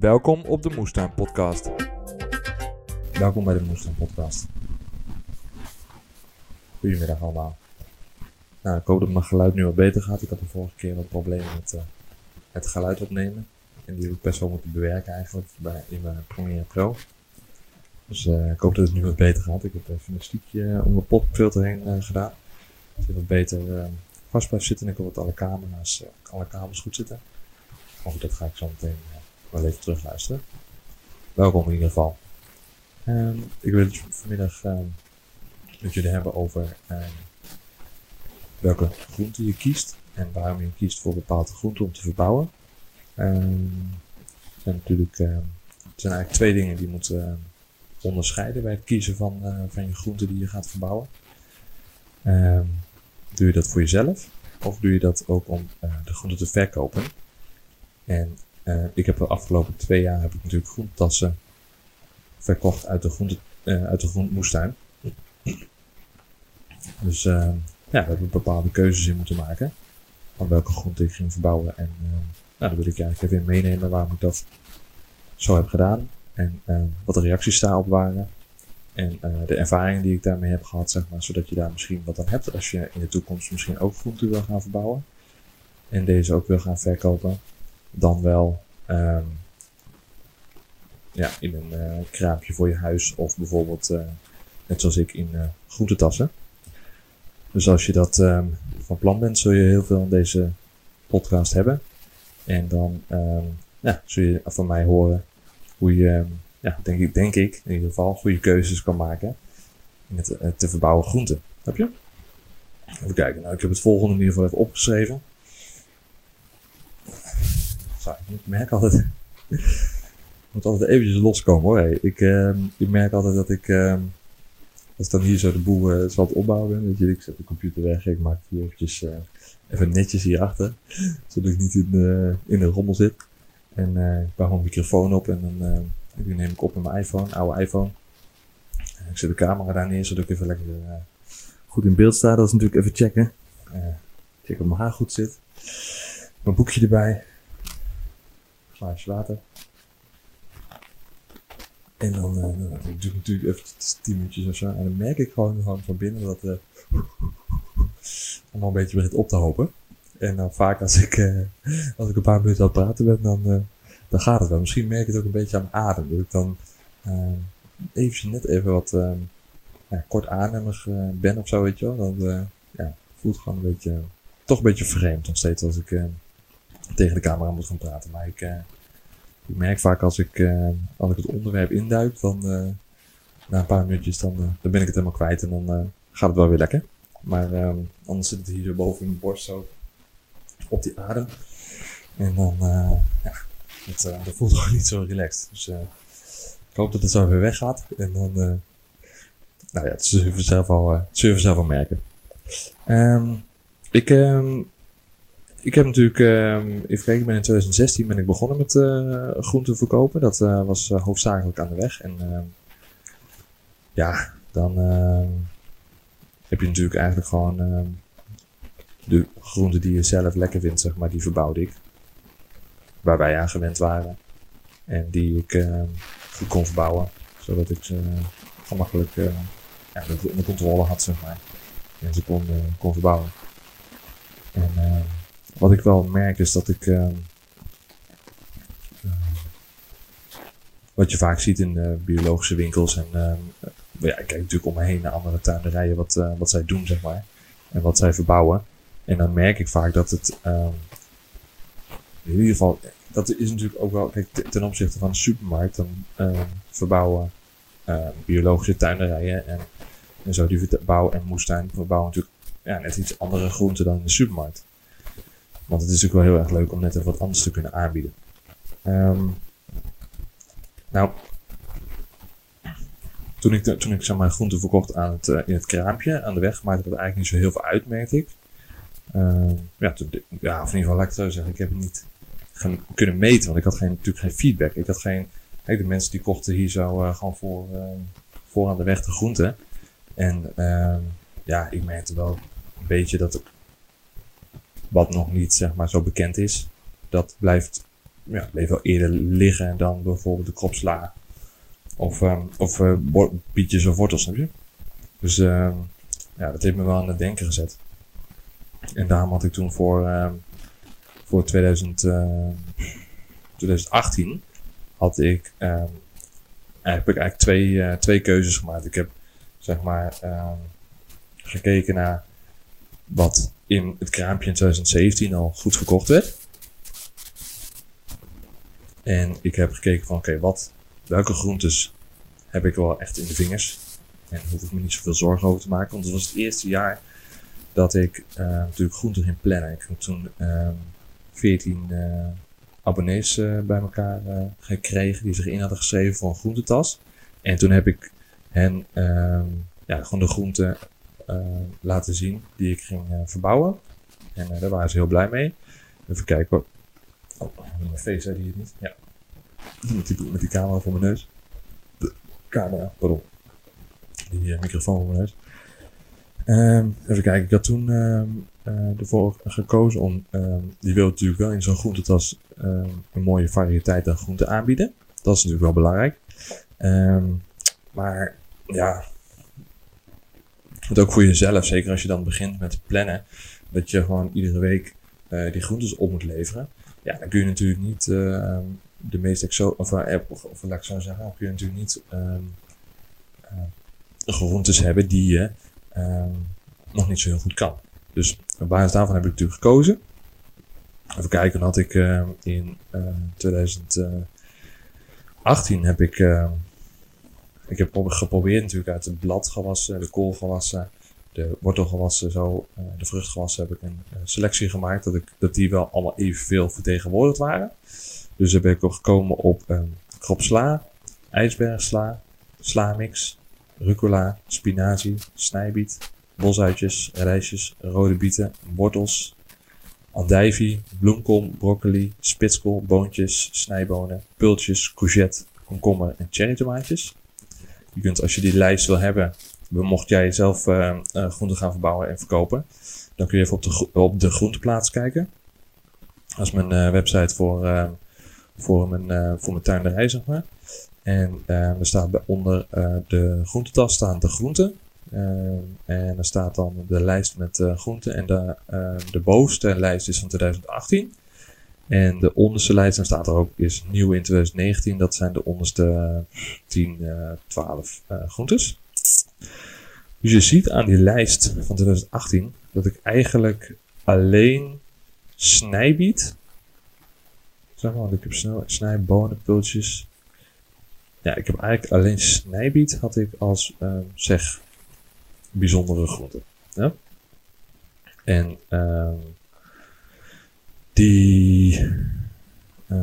Welkom op de Moestuin Podcast. Welkom bij de Moestuin Podcast. Goedemiddag allemaal. Nou, ik hoop dat mijn geluid nu wat beter gaat. Ik had de vorige keer wat problemen met uh, het geluid opnemen. En die heb ik best wel moeten bewerken eigenlijk bij, in mijn Premiere Pro. Dus uh, ik hoop dat het nu wat beter gaat. Ik heb even een stiekje om mijn popfilter heen uh, gedaan. Dat het wat beter vast blijft zitten en ik hoop dat alle camera's, alle kabels goed zitten. Of dat ga ik zo meteen wel even terugluisteren. Welkom in ieder geval. Um, ik wil het vanmiddag um, met jullie hebben over um, welke groente je kiest en waarom je kiest voor bepaalde groenten om te verbouwen. en natuurlijk, er zijn eigenlijk twee dingen die je moet onderscheiden bij het kiezen van, uh, van je groente die je gaat verbouwen. doe je dat voor jezelf of doe je dat ook om uh, de groente te verkopen? En uh, ik heb de afgelopen twee jaar heb ik natuurlijk groentassen verkocht uit de, groente, uh, uit de groentemoestuin. Dus uh, ja, we hebben bepaalde keuzes in moeten maken. Van welke groente ik ging verbouwen. En nou, daar wil ik eigenlijk even in meenemen waarom ik dat zo heb gedaan. En wat de reacties daarop waren. En de ervaringen die ik daarmee heb gehad, zeg maar. Zodat je daar misschien wat aan hebt als je in de toekomst misschien ook groenten wil gaan verbouwen. En deze ook wil gaan verkopen dan wel um, ja, in een uh, kraampje voor je huis of bijvoorbeeld uh, net zoals ik in uh, groentetassen. Dus als je dat um, van plan bent, zul je heel veel in deze podcast hebben. En dan ja, zul je van mij horen hoe je, ja, denk ik, denk ik in ieder geval, goede keuzes kan maken met te verbouwen groenten. Heb je? Even kijken. Nou, ik heb het volgende in ieder geval even opgeschreven ik merk altijd. moet altijd eventjes loskomen hoor. Ik, uh, ik merk altijd dat ik. Uh, als ik dan hier zo de boel uh, zo opbouwen ben. Ik zet de computer weg. Ik maak hier eventjes. Uh, even netjes hierachter. Zodat ik niet in, uh, in de rommel zit. En ik bouw een microfoon op. En dan die neem ik op met mijn iPhone. Oude iPhone. ik zet de camera daar neer. Zodat ik even lekker goed in beeld sta. Dat is natuurlijk even checken. Checken of mijn haar goed zit. Mijn boekje erbij glaasje water. En dan, uh, dan doe ik natuurlijk even 10 minuutjes of zo. En dan merk ik gewoon, van binnen dat het uh, allemaal een beetje begint op te hopen. En dan vaak als ik, uh, als ik een paar minuten aan het praten ben, dan, dan gaat het wel. Misschien merk ik het ook een beetje aan adem. Dat ik dan even net even wat ja, kort ademig ben of zo, weet je wel. Dan ja, voelt het gewoon een beetje, toch een beetje vreemd nog steeds als ik tegen de camera moet gaan praten. Maar ik, uh, ik merk vaak als ik, uh, als ik het onderwerp induik, dan uh, na een paar minuutjes, dan, dan ben ik het helemaal kwijt en dan gaat het wel weer lekker. Maar um, anders zit het hier boven in mijn borst zo op die adem. En dan, ja, het, dat voelt gewoon niet zo relaxed. Dus ik hoop dat het zo weer weggaat. En dan, nou ja, het zullen we zelf al, zelf al merken. Um, ik, um, ik heb natuurlijk, uh, even kijken, ben in 2016 ben ik begonnen met uh, groenten verkopen. Dat uh, was uh, hoofdzakelijk aan de weg. En ehm, ja, dan ehm, heb je natuurlijk eigenlijk gewoon de groenten die je zelf lekker vindt, zeg maar, die verbouwde ik. Waar wij aan gewend waren. En die ik goed kon verbouwen. Zodat ik ze gemakkelijk ja, onder controle had, zeg maar. En ze kon, kon verbouwen. En wat ik wel merk is dat ik. Uh, uh, wat je vaak ziet in uh, biologische winkels. En ja, ik kijk natuurlijk om me heen naar andere tuinderijen. Wat, wat zij doen, zeg maar. En wat zij verbouwen. En dan merk ik vaak dat het. Ehm, in ieder geval. Dat is natuurlijk ook wel. Kijk, ten opzichte van de supermarkt. Dan ehm, verbouwen biologische tuinderijen. En, en zo die verbouwen en moestuin verbouwen natuurlijk ja, net iets andere groenten dan in de supermarkt. Want het is natuurlijk wel heel erg leuk om net even wat anders te kunnen aanbieden. Um, nou, toen ik, toen ik zeg maar, groenten verkocht aan het, uh, in het kraampje aan de weg, maakte dat eigenlijk niet zo heel veel uit, merkte ik. Uh, ja, ja, of in ieder geval, laat ik het zo zeggen, ik heb het niet kunnen meten, want ik had geen, natuurlijk geen feedback. Ik had geen, kijk, de mensen die kochten hier zo uh, gewoon voor, voor aan de weg de groenten. En ja, ik merkte wel een beetje dat wat nog niet zeg maar zo bekend is, dat blijft ja, bleef wel eerder liggen dan bijvoorbeeld de kropsla. Of, ehm, of uh, bietjes of wortels, heb je? Dus uh, ja, dat heeft me wel aan het denken gezet. En daarom had ik toen voor, uh, voor 2000, 2018 had ik, heb ik eigenlijk twee, twee keuzes gemaakt. Ik heb zeg maar gekeken naar wat in het kraampje in 2017 al goed verkocht werd. En ik heb gekeken van oké, wat, welke groentes heb ik wel echt in de vingers. En hoef ik me niet zoveel zorgen over te maken. Want het was het eerste jaar dat ik uh, natuurlijk groenten ging plannen. Ik heb toen uh, 14 uh, abonnees uh, bij elkaar gekregen die zich in hadden geschreven voor een groentetas. En toen heb ik hen ehm, ja, gewoon de groenten laten zien die ik ging verbouwen. En daar waren ze heel blij mee. Even kijken. Oh, mijn face die het niet. Ja. Met die, met die camera voor mijn neus camera, pardon. Die microfoon voor neus. Um, even kijken, ik had toen um, uh, ervoor gekozen om, um, die wil natuurlijk wel in zo'n groentetas een mooie variëteit aan groenten aanbieden. Dat is natuurlijk wel belangrijk. maar ja, het ook voor jezelf, zeker als je dan begint met plannen, dat je gewoon iedere week uh, die groentes op moet leveren. Ja, dan kun je natuurlijk niet de meest exo of, uh, of, of, laat ik zo zeggen, kun je natuurlijk niet um, uh, groentes hebben die je um, nog niet zo heel goed kan. Dus op basis daarvan heb ik natuurlijk gekozen. Even kijken, had ik uh, in 2018 heb ik, ik heb geprobeerd natuurlijk uit het bladgewassen, de koolgewassen, de wortelgewassen, zo, de vruchtgewassen heb ik een selectie gemaakt dat, ik, dat die wel allemaal evenveel vertegenwoordigd waren. Dus daar ben ik gekomen op um, krop sla, ijsbergsla, slamix, rucola, spinazie, snijbiet, bosuitjes, rijsjes, rode bieten, wortels, andijvie, bloemkool, broccoli, spitskool, boontjes, snijbonen, pultjes, courgette, komkommer en cherrytomaatjes. Je kunt als je die lijst wil hebben, mocht jij zelf uh, uh, groenten gaan verbouwen en verkopen, dan kun je even op de, op de groenteplaats kijken. Dat is mijn uh, website voor voor mijn, voor mijn tuinderij, zeg maar. En er staat onder de groentetas staan de groenten. en er staat dan de lijst met groenten. En de bovenste lijst is van 2018. En de onderste lijst, dan staat er ook, is nieuw in 2019. Dat zijn de onderste 10, 12 groentes. Dus je ziet aan die lijst van 2018 dat ik eigenlijk alleen snijbiet Zeg maar, ik heb snel snijbonenpultjes. Ja, ik heb eigenlijk alleen snijbiet had ik als, uh, zeg, bijzondere groente. Ja? En uh, die, uh,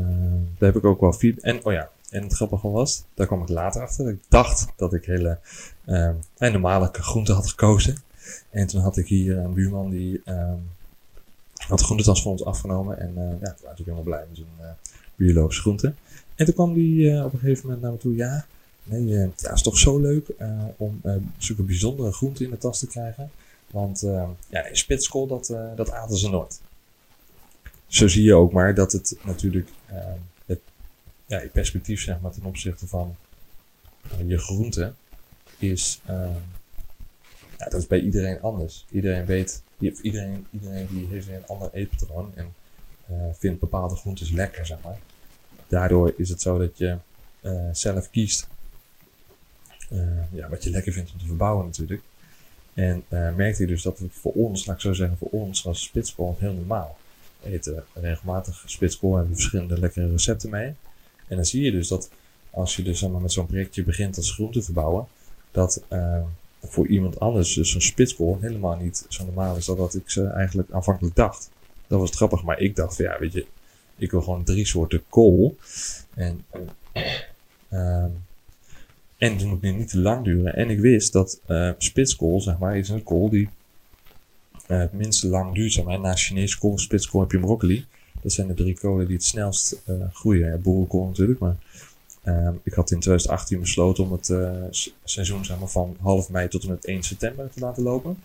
daar heb ik ook wel. En, oh ja, en het grappige was, daar kwam ik later achter. Ik dacht dat ik hele uh, normale groenten had gekozen. En toen had ik hier een buurman die had de groentetas voor ons afgenomen. En uh, ja, toen waren natuurlijk helemaal blij met zijn uh, biologische groenten. En toen kwam uh, op een gegeven moment naar me toe. Ja, nee, ja, is toch zo leuk om zulke bijzondere groenten in de tas te krijgen. Want ja, in spitskool, dat, dat aten ze nooit. Zo zie je ook maar dat het natuurlijk het, ja, perspectief zeg maar ten opzichte van je groenten is ja, dat is bij iedereen anders. Iedereen weet, iedereen, iedereen die heeft een ander eetpatroon en uh, vindt bepaalde groentes lekker, zeg maar. Daardoor is het zo dat je uh, zelf kiest uh, ja, wat je lekker vindt om te verbouwen natuurlijk. En merkte je dus dat het voor ons, laat ik zo zeggen, voor ons was spitskool heel normaal. Eten regelmatig spitskool en verschillende lekkere recepten mee. En dan zie je dus dat als je dus met zo'n projectje begint als groente verbouwen, dat voor iemand anders dus zo'n spitskool helemaal niet zo normaal is dan dat ik ze eigenlijk aanvankelijk dacht. Dat was grappig, maar ik dacht van ja, weet je, ik wil gewoon drie soorten kool. En, uh, en het moet niet te lang duren. En ik wist dat uh, spitskool, zeg maar, is een kool die uh, het minste lang duurt. Zeg maar. Naast Chinese kool, spitskool heb je broccoli. Dat zijn de drie kolen die het snelst uh, groeien. Ja, boerenkool natuurlijk, maar Um, ik had in 2018 besloten om het uh, seizoen zeg maar, van half mei tot en met 1 september te laten lopen.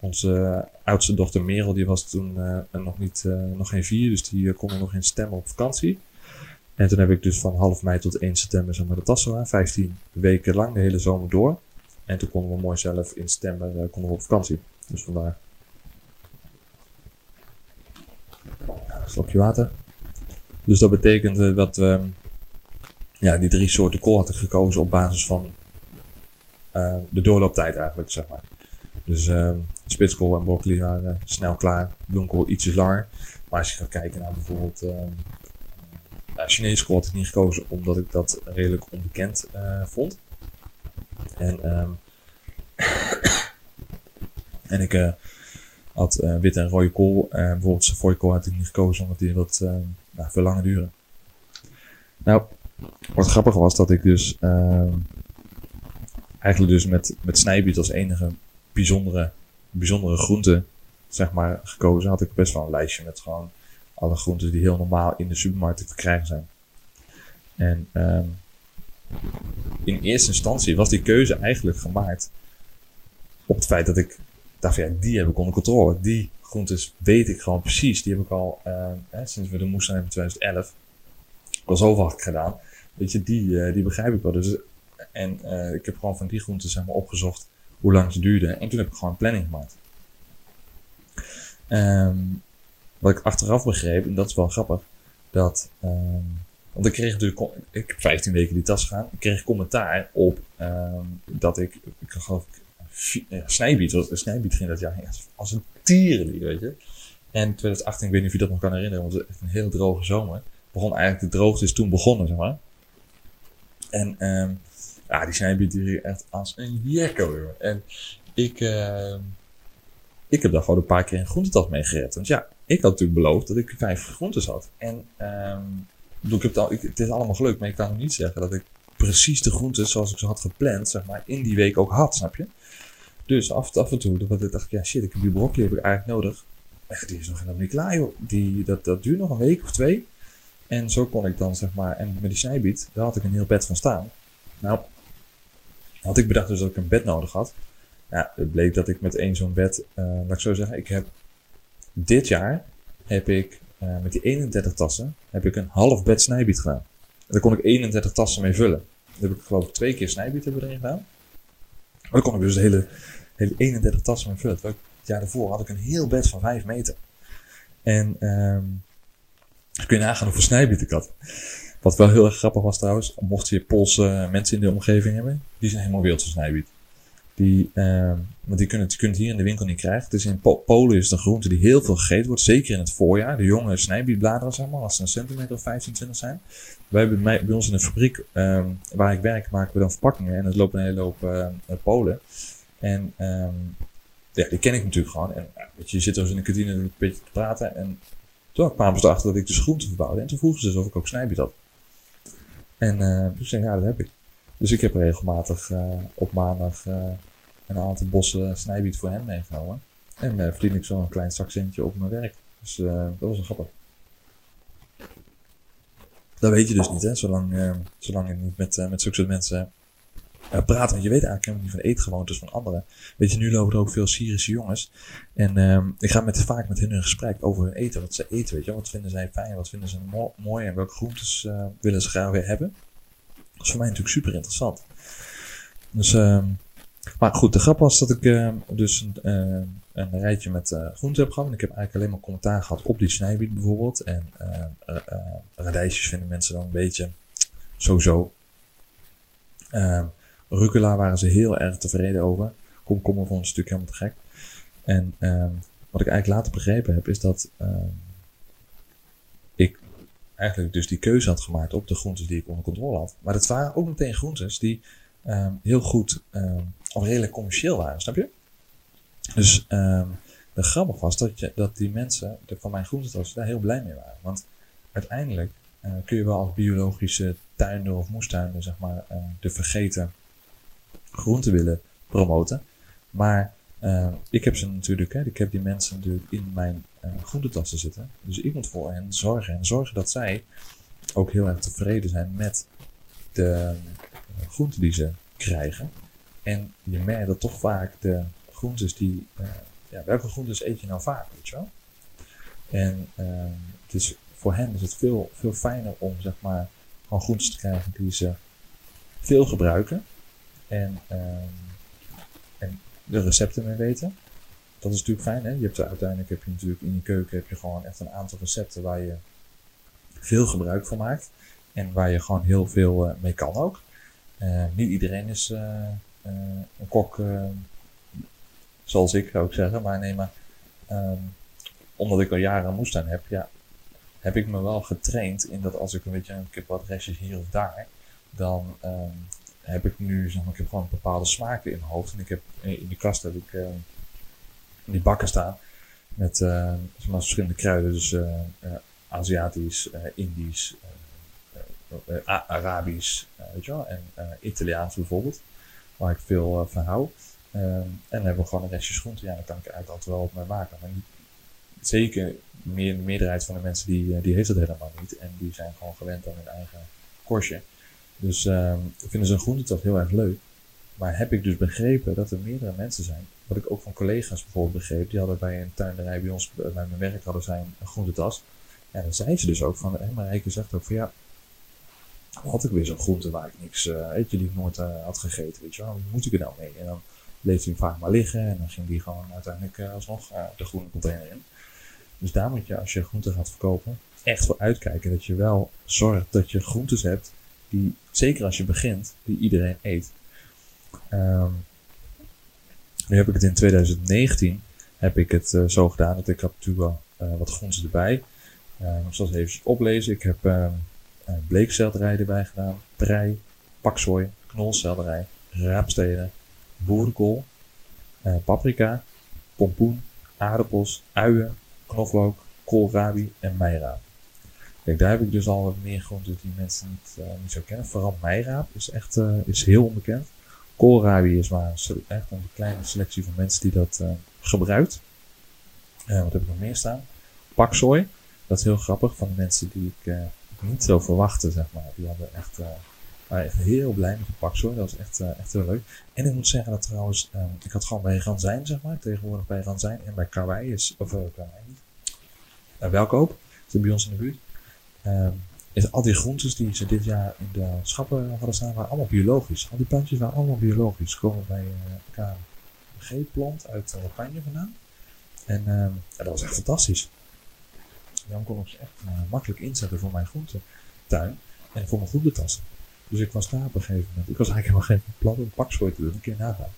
Onze oudste dochter Merel die was toen nog, niet, nog geen vier, dus die kon er nog in stemmen op vakantie. En toen heb ik dus van half mei tot 1 september zeg maar, de tassen gedaan. 15 weken lang, de hele zomer door. En toen konden we mooi zelf in september konden we op vakantie. Dus vandaar. Slokje water. Dus dat betekent dat we ja, die drie soorten kool had ik gekozen op basis van uh, de doorlooptijd eigenlijk, zeg maar. Dus uh, spitskool en broccoli waren snel klaar. Bloemkool ietsjes langer. Maar als je gaat kijken naar bijvoorbeeld uh, Chinese kool had ik niet gekozen omdat ik dat redelijk onbekend vond. En, um, en ik had uh, witte en rode kool. En bijvoorbeeld Savoy kool had ik niet gekozen omdat die wat nou, veel langer duren. Nou, wat grappig was dat ik dus ehm, eigenlijk dus met, met snijbiet als enige bijzondere, bijzondere groente zeg maar, gekozen. Had ik best wel een lijstje met gewoon alle groenten die heel normaal in de supermarkt te verkrijgen zijn. En um, in eerste instantie was die keuze eigenlijk gemaakt op het feit dat ik dacht die heb ik onder controle. Die groentes weet ik gewoon precies. Die heb ik al hè, sinds we de moes zijn in 2011 al had gedaan. Weet je, die, uh, die begrijp ik wel. Dus, en uh, ik heb gewoon van die groenten zeg opgezocht hoe lang ze duurden. En toen heb ik gewoon een planning gemaakt. Um, wat ik achteraf begreep, en dat is wel grappig, dat, um, want ik kreeg natuurlijk, ik heb 15 weken die tas gaan, ik kreeg commentaar op um, dat ik, ik geloof ja, snijbiet, snijbiet ging dat jaar als een tierenlied, weet je. En 2018, ik weet niet of je dat nog kan herinneren, want het was echt een heel droge zomer. Begon eigenlijk, de droogte is toen begonnen, zeg maar. En um, ja, die snijbiet die echt als een jekko, joh. En ik, uh, ik heb daar gewoon een paar keer een groentetas mee gered. Want ja, ik had natuurlijk beloofd dat ik vijf groentes had. En um, ik heb het, al, het is allemaal gelukt, maar ik kan niet zeggen dat ik precies de groentes zoals ik ze had gepland, zeg maar, in die week ook had, snap je? Dus af, af en toe dat ik dacht, ja shit, ik heb die broccoli heb ik eigenlijk nodig. Echt, die is nog helemaal niet klaar, joh. Die, dat, dat duurt nog een week of twee. En zo kon ik dan, zeg maar, en met die snijbiet, daar had ik een heel bed van staan. Nou, had ik bedacht dus dat ik een bed nodig had. Ja, het bleek dat ik met één zo'n bed, uh, laat ik zo zeggen, ik heb dit jaar heb ik uh, met die 31 tassen heb ik een half bed snijbiet gedaan. En daar kon ik 31 tassen mee vullen. Heb ik geloof ik twee keer snijbiet hebben erin gedaan. Maar dan kon ik dus de hele, hele 31 tassen. Terwijl ik, het jaar daarvoor had ik een heel bed van 5 meter. En um, kun je nagaan hoeveel snijbiet ik had. Wat wel heel erg grappig was trouwens, mocht je Poolse mensen in de omgeving hebben, die zijn helemaal wild van snijbiet. Die, uh, want die kunnen, kunnen het hier in de winkel niet krijgen. Dus in Polen is een groente die heel veel gegeten wordt, zeker in het voorjaar. De jonge snijbietbladeren, zeg maar, als ze een centimeter of 15, 20 zijn. Wij hebben bij, ons in de fabriek um, waar ik werk, maken we dan verpakkingen. En er lopen een hele hoop uh, Polen. En um, ja, die ken ik natuurlijk gewoon. En weet je, je zit er in de kantine een beetje te praten. En toen kwamen ze erachter dat ik dus groenten verbouwde. En toen vroegen ze dus of ik ook snijbiet had. En uh, toen zei ik, ja, dat heb ik. Dus ik heb regelmatig uh, op maandag uh, een aantal bossen snijbiet voor hen meegenomen. En uh, verdien ik zo een klein zakcentje op mijn werk. Dus dat was een grappig. Dat weet je dus niet, hè, zolang, zolang je niet met, met zulke soort mensen praten. Want je weet eigenlijk helemaal niet van eetgewoontes van anderen. Weet je, nu lopen er ook veel Syrische jongens. En um, ik ga met, vaak met hen in gesprek over hun eten. Wat ze eten, weet je. Wat vinden zij fijn, wat vinden ze mo mooi en welke groentes willen ze graag weer hebben. Dat is voor mij natuurlijk super interessant. Dus, um, maar goed, de grap was dat ik uh, dus een, uh, een rijtje met uh, groenten heb gehad. En ik heb eigenlijk alleen maar commentaar gehad op die snijbiet bijvoorbeeld. En uh, radijsjes vinden mensen dan een beetje sowieso. Uh, Rucola waren ze heel erg tevreden over. Komkommer vond een stuk helemaal te gek. En wat ik eigenlijk later begrepen heb, is dat eigenlijk dus die keuze had gemaakt op de groentes die ik onder controle had. Maar dat waren ook meteen groentes die um, heel goed of redelijk commercieel waren, snap je? Dus de grappig was dat, je, dat die mensen de, van mijn groentetas daar heel blij mee waren. Want uiteindelijk uh, kun je wel als biologische tuinder of moestuinder, zeg maar, uh, de vergeten groente willen promoten. Maar uh, ik heb ze natuurlijk, hè, ik heb die mensen natuurlijk in mijn uh, groentetassen zitten. Dus ik moet voor hen zorgen en zorgen dat zij ook heel erg tevreden zijn met de uh, groenten die ze krijgen. En je merkt dat toch vaak de groentes die, ja, welke groentes eet je nou vaak, weet je wel? En het is voor hen is het veel, veel fijner om zeg maar gewoon groentes te krijgen die ze veel gebruiken. En, ehm, de recepten mee weten. Dat is natuurlijk fijn. Hè? Je hebt er, uiteindelijk heb je natuurlijk in je keuken heb je gewoon echt een aantal recepten waar je veel gebruik van maakt. En waar je gewoon heel veel uh, mee kan ook. Uh, niet iedereen is uh, een kok zoals ik zou ik zeggen. Maar nee, maar um, omdat ik al jaren moestuin heb, ja, heb ik me wel getraind in dat als ik een beetje, ik heb wat restjes hier of daar, dan um, heb ik nu, zeg ik heb gewoon bepaalde smaken in mijn hoofd. En ik heb in de kast heb ik uh, die bakken staan met uh, verschillende kruiden, dus uh, Aziatisch, Indisch, Arabisch, weet je wel, en Italiaans bijvoorbeeld, waar ik veel van hou. Um, en dan hebben we gewoon een restje groente. Ja, dan kan ik eigenlijk altijd wel op mij maken. Maar zeker meer, de meerderheid van de mensen die, die heeft dat helemaal niet. En die zijn gewoon gewend aan hun eigen korstje. Dus uh, vinden ze een groentetas heel erg leuk. Maar heb ik dus begrepen dat er meerdere mensen zijn, wat ik ook van collega's bijvoorbeeld begreep, die hadden bij een tuinderij bij ons, bij mijn werk, hadden zij een groentetas. En dan zei ze dus ook van, hé, maar Rijke zegt ook van ja, had ik weer zo'n groente waar ik niks, uh, weet je, die ik nooit uh, had gegeten, weet je wel, moet ik er nou mee? En dan bleef hij vaak maar liggen en dan ging die gewoon uiteindelijk uh, alsnog de groene container in. Dus daar moet je, als je groenten gaat verkopen, echt voor uitkijken dat je wel zorgt dat je groentes hebt die, zeker als je begint, die iedereen eet. Um, nu heb ik het in 2019 heb ik het uh, zo gedaan dat ik heb natuurlijk wel uh, wat groenten erbij. Uh, ik zal eens even oplezen. Ik heb uh, bleekselderij erbij gedaan, prei, paksoi, knolselderij, raapstenen, boerenkool, paprika, pompoen, aardappels, uien, knoflook, koolrabi en meiraap. Kijk, daar heb ik dus al meer groenten die mensen niet, uh, niet zo kennen. Vooral meiraap is echt uh, is heel onbekend. Koolrabi is maar echt een kleine selectie van mensen die dat uh, gebruikt. wat heb ik nog meer staan? Paksoi. Dat is heel grappig van de mensen die ik niet zo verwachtte, zeg maar. Die hadden echt, echt heel blij met paksoi. Dat was echt, echt heel leuk. En ik moet zeggen dat trouwens, ik had gewoon bij Ranzijn, zeg maar. Tegenwoordig bij Ranzijn en bij Karwei is, of Karwei niet. Welkoop. Zit bij ons in de buurt. Is al die groentes die ze dit jaar in de schappen hadden staan, waren allemaal biologisch. Al die plantjes waren allemaal biologisch. Komen bij uh, KG-plant uit uh, Spanje vandaan. En ja, dat was echt fantastisch. Dan kon ze echt uh, makkelijk inzetten voor mijn groentetuin en voor mijn groentetassen. Dus ik was daar op een gegeven moment. Ik was eigenlijk helemaal geen plan om paksooi te doen, een keer nagaan.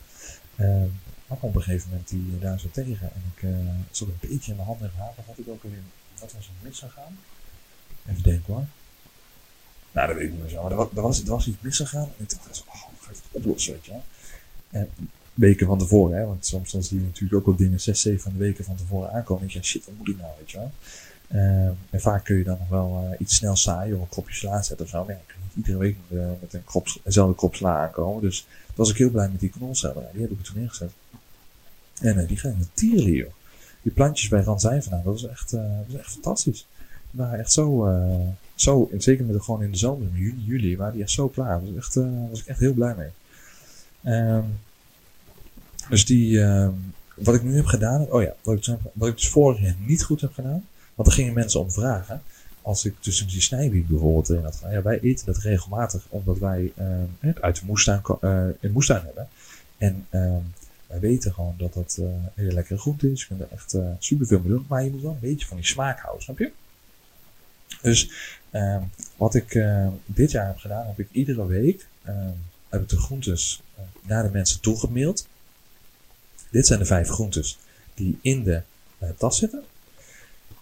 Uh, maar op een gegeven moment die daar zo tegen. En ik uh, zat een beetje in de handen en. Had ik ook alweer. Wat was er misgegaan? Even denken hoor. Nou, dat weet ik niet meer zo. Maar er was, was, iets misgegaan. En ik dacht, oh, ga ik het oplossen, weet je wel. En weken van tevoren, hè. Want soms dan zie je natuurlijk ook wel dingen zes, zeven weken van tevoren aankomen. En je shit, wat moet ik nou, weet je wel. Uh, en vaak kun je dan nog wel uh, iets snel saaien of een kropje sla zetten of zo. Maar ja, kun niet iedere week uh, met een krop, eenzelfde krop sla aankomen. Dus was ik heel blij met die knolcellen. Die heb ik er toen neergezet. En die gaan de tieren, joh. Die plantjes bij Ranzijn vandaan, dat was echt, dat was echt fantastisch waren echt zo, uh, zo en zeker met gewoon in de zomer, in juni, juli, waren die echt zo klaar. Was, echt, uh, was ik echt heel blij mee. Um, dus die, um, wat ik nu heb gedaan, oh ja, wat ik, wat ik dus vorig jaar niet goed heb gedaan, want er gingen mensen om vragen. Als ik tussen die snijbiek bijvoorbeeld in had gedaan. Ja, wij eten dat regelmatig, omdat wij het uit de moestuin, in moestuin hebben. En wij weten gewoon dat dat uh, een hele lekkere groente is. Je kunt er echt uh, super veel mee doen. Maar je moet wel een beetje van die smaak houden, snap je? Dus uh, wat ik uh, dit jaar heb gedaan, heb ik iedere week uh, heb ik de groentes eh, naar de mensen toegemaild. Dit zijn de vijf groentes die in de uh, tas zitten.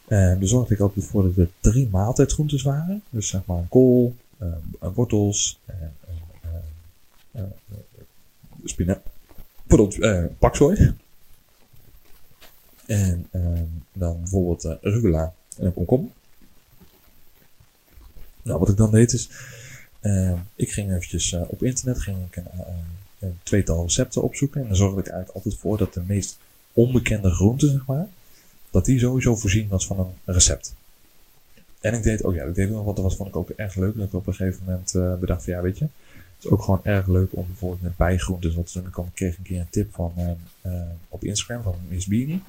Uh, daar zorgde ik ook voor dat er drie maaltijdgroentes waren. Dus zeg maar kool, wortels, spinazie, pardon, paksoi. En dan bijvoorbeeld rugula en een komkommer. Nou, wat ik dan deed is, uh, ik ging eventjes uh, op internet ging ik een, uh, een, tweetal recepten opzoeken. En dan zorgde ik eigenlijk altijd voor dat de meest onbekende groente, zeg maar, dat die sowieso voorzien was van een recept. En ik deed, oh ja, ik deed nog wat, dat vond ik ook erg leuk. Dat ik op een gegeven moment bedacht van, ja, weet je, het is ook gewoon erg leuk om bijvoorbeeld met bijgroentes wat te doen. Ik kreeg een keer een tip van, op Instagram van Miss Beanie.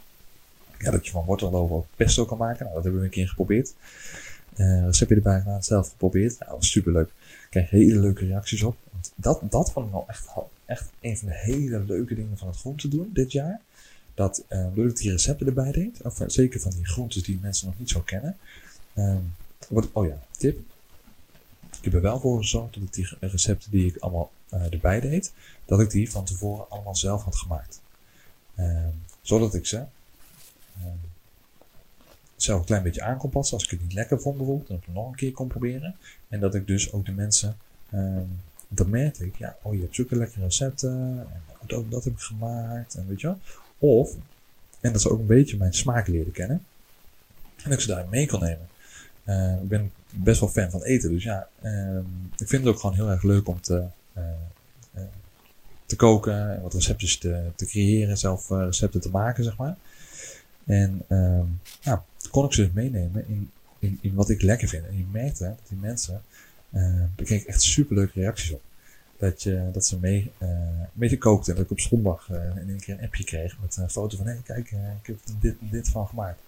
Ja, dat je van wortelloven ook pesto kan maken. Nou, dat hebben we een keer geprobeerd. Uh, receptje erbij gedaan, zelf geprobeerd. Nou, dat was super leuk. Ik kreeg hele leuke reacties op. Dat, dat vond ik wel echt, echt een van de hele leuke dingen van het groente doen dit jaar. Dat, uh, doordat ik die recepten erbij deed, of zeker van die groentes die mensen nog niet zo kennen. Wat, oh ja, tip. Ik heb er wel voor gezorgd dat ik die recepten die ik allemaal erbij deed, dat ik die van tevoren allemaal zelf had gemaakt. Uh, zodat ik ze zelf een klein beetje aan kon passen. Als ik het niet lekker vond bijvoorbeeld, dat ik het nog een keer kon proberen. En dat ik dus ook de mensen, ehm, dan merkte ik, ja, oh je hebt zulke lekkere recepten. En dat, dat heb ik gemaakt. En weet je wel. Of, en dat ze ook een beetje mijn smaak leren kennen. En dat ik ze daarin mee kon nemen. Uh, ik ben best wel fan van eten. Dus ja, uh, ik vind het ook gewoon heel erg leuk om te, uh, te koken. En wat receptjes te, te creëren. Zelf recepten te maken, zeg maar. En ehm, nou, kon ik ze meenemen in, in, in wat ik lekker vind. En je merkte dat die mensen, daar kreeg ik echt super leuke reacties op. Dat, je, dat ze mee, uh, mee kookten. En dat ik op zondag uh, in één keer een appje kreeg met een foto van: hé, kijk, uh, ik heb dit en dit van gemaakt.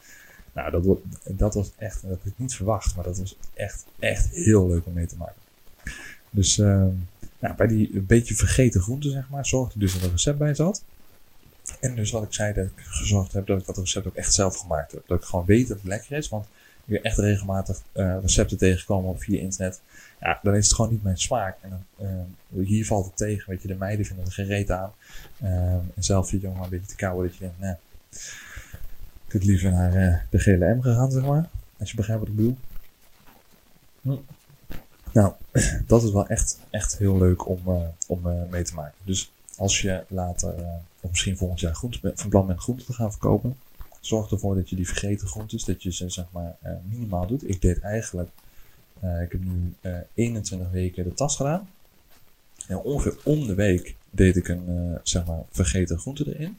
Nou, dat, dat was echt, dat had ik niet verwacht, maar dat was echt, echt heel leuk om mee te maken. Dus uh, nou, bij die een beetje vergeten groenten, zeg maar, zorgde dus dat er een recept bij zat. En dus wat ik zei, dat ik gezorgd heb dat ik dat recept ook echt zelf gemaakt heb. Dat ik gewoon weet dat het lekker is, want ik echt regelmatig uh, recepten tegenkomen op via internet. Ja, dan is het gewoon niet mijn smaak. En dan, uh, hier valt het tegen, weet je, de meiden vinden er gereed aan. Uh, en zelf je jongen een beetje te kauwen dat je denkt, nee ik had liever naar de GLM gegaan, zeg maar. Als je begrijpt wat ik bedoel. Hm. Nou, dat is wel echt, echt heel leuk om, om mee te maken. Dus als je later, of misschien volgend jaar groente, van plan bent groenten te gaan verkopen, zorg ervoor dat je die vergeten groentes, dat je ze zeg maar minimaal doet. Ik deed eigenlijk, ik heb nu 21 weken de tas gedaan. En ongeveer om de week deed ik een zeg maar vergeten groente erin.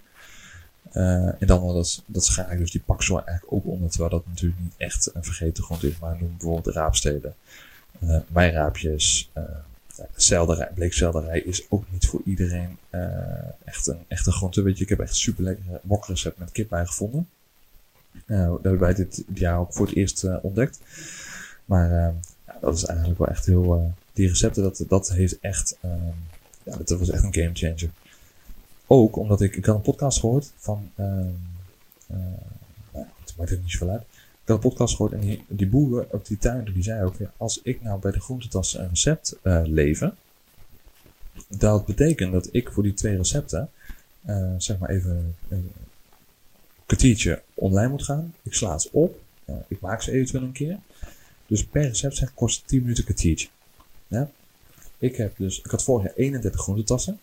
En dan dat, dat schaar ik dus die paksel eigenlijk ook onder, terwijl dat natuurlijk niet echt een vergeten grond is. Maar noem bijvoorbeeld raapsteden, uh, wijnraapjes, uh, selderij, bleekselderij is ook niet voor iedereen echt een echte groente. Weet je, ik heb echt super lekkere wokrecept met kip bij gevonden. dat hebben wij dit jaar ook voor het eerst ontdekt. Maar ja, dat is eigenlijk wel echt heel, die recepten, dat, dat heeft echt, ja, dat was echt een game changer ook omdat ik, ik had een podcast gehoord van, uh, uh, nou, het maakt het niet zoveel uit. Een podcast gehoord en die, die boer op die tuin, die zei ook, ja, als ik nou bij de groentetas een recept uh, dat betekent dat ik voor die twee recepten, uh, zeg maar even een kwartiertje online moet gaan. Ik sla ze op, ik maak ze eventueel een keer. Dus per recept zeg, kost 10 minuten een kwartiertje. Ja? Ik heb dus, ik had vorig jaar 31 groentetassen.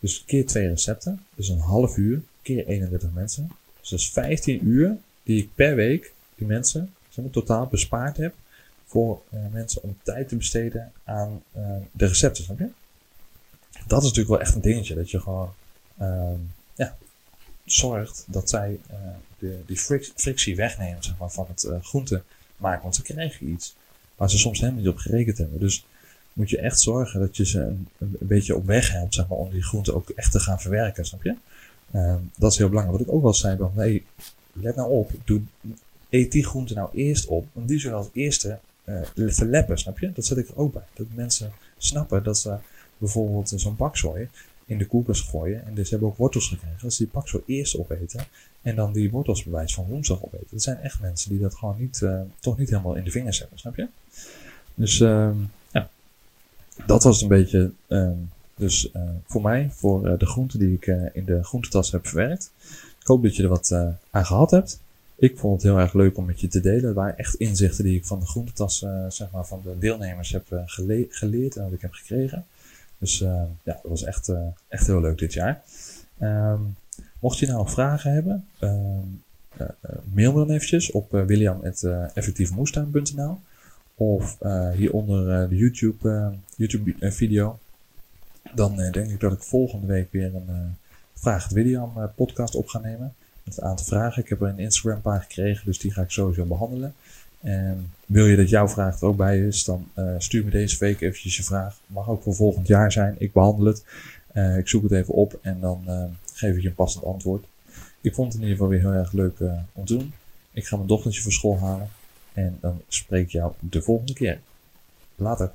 Dus keer twee recepten. Dus een half uur keer 31 mensen. Dus dat is 15 uur die ik per week die mensen zeg totaal bespaard heb. Voor uh, mensen om tijd te besteden aan uh, de recepten. Snap je? Dat is natuurlijk wel echt een dingetje. Dat je gewoon uh, ja, zorgt dat zij uh, de, die frictie wegnemen zeg maar, van het groente maken. Want ze krijgen iets waar ze soms helemaal niet op gerekend hebben. Dus moet je echt zorgen dat je ze een, een, beetje op weg helpt, zeg maar, om die groenten ook echt te gaan verwerken, snap je? Uh, dat is heel belangrijk. Wat ik ook wel zei, van, nee, let nou op, doe, eet die groenten nou eerst op, want die zullen als eerste uh, verleppen, snap je? Dat zet ik er ook bij. Dat mensen snappen dat ze bijvoorbeeld zo'n bakzooi in de koelkast gooien en dus hebben ook wortels gekregen. Dat ze die bakzooi eerst opeten en dan die wortels bewijs van woensdag opeten. Dat zijn echt mensen die dat gewoon niet, uh, toch niet helemaal in de vingers hebben, snap je? Dus uh, dat was een beetje uh, dus uh, voor mij, voor de groenten die ik in de groentetas heb verwerkt. Ik hoop dat je er wat aan gehad hebt. Ik vond het heel erg leuk om met je te delen. Het waren echt inzichten die ik van de groentetas, zeg maar, van de deelnemers heb gele geleerd en dat ik heb gekregen. Dus ja, dat was echt, echt heel leuk dit jaar. Um, mocht je nou vragen hebben, um, mail me dan eventjes op william.effectiefmoestuin.nl of hieronder de YouTube, YouTube video. Dan denk ik dat ik volgende week weer een Vraag het William podcast op ga nemen. Met een aantal vragen. Ik heb er een Instagram pagina gekregen, dus die ga ik sowieso behandelen. En wil je dat jouw vraag er ook bij is, dan stuur me deze week eventjes je vraag. Mag ook voor volgend jaar zijn. Ik behandel het. ik zoek het even op en dan geef ik je een passend antwoord. Ik vond het in ieder geval weer heel erg leuk om te doen. Ik ga mijn dochtertje voor school halen. En dan spreek ik jou de volgende keer. Later.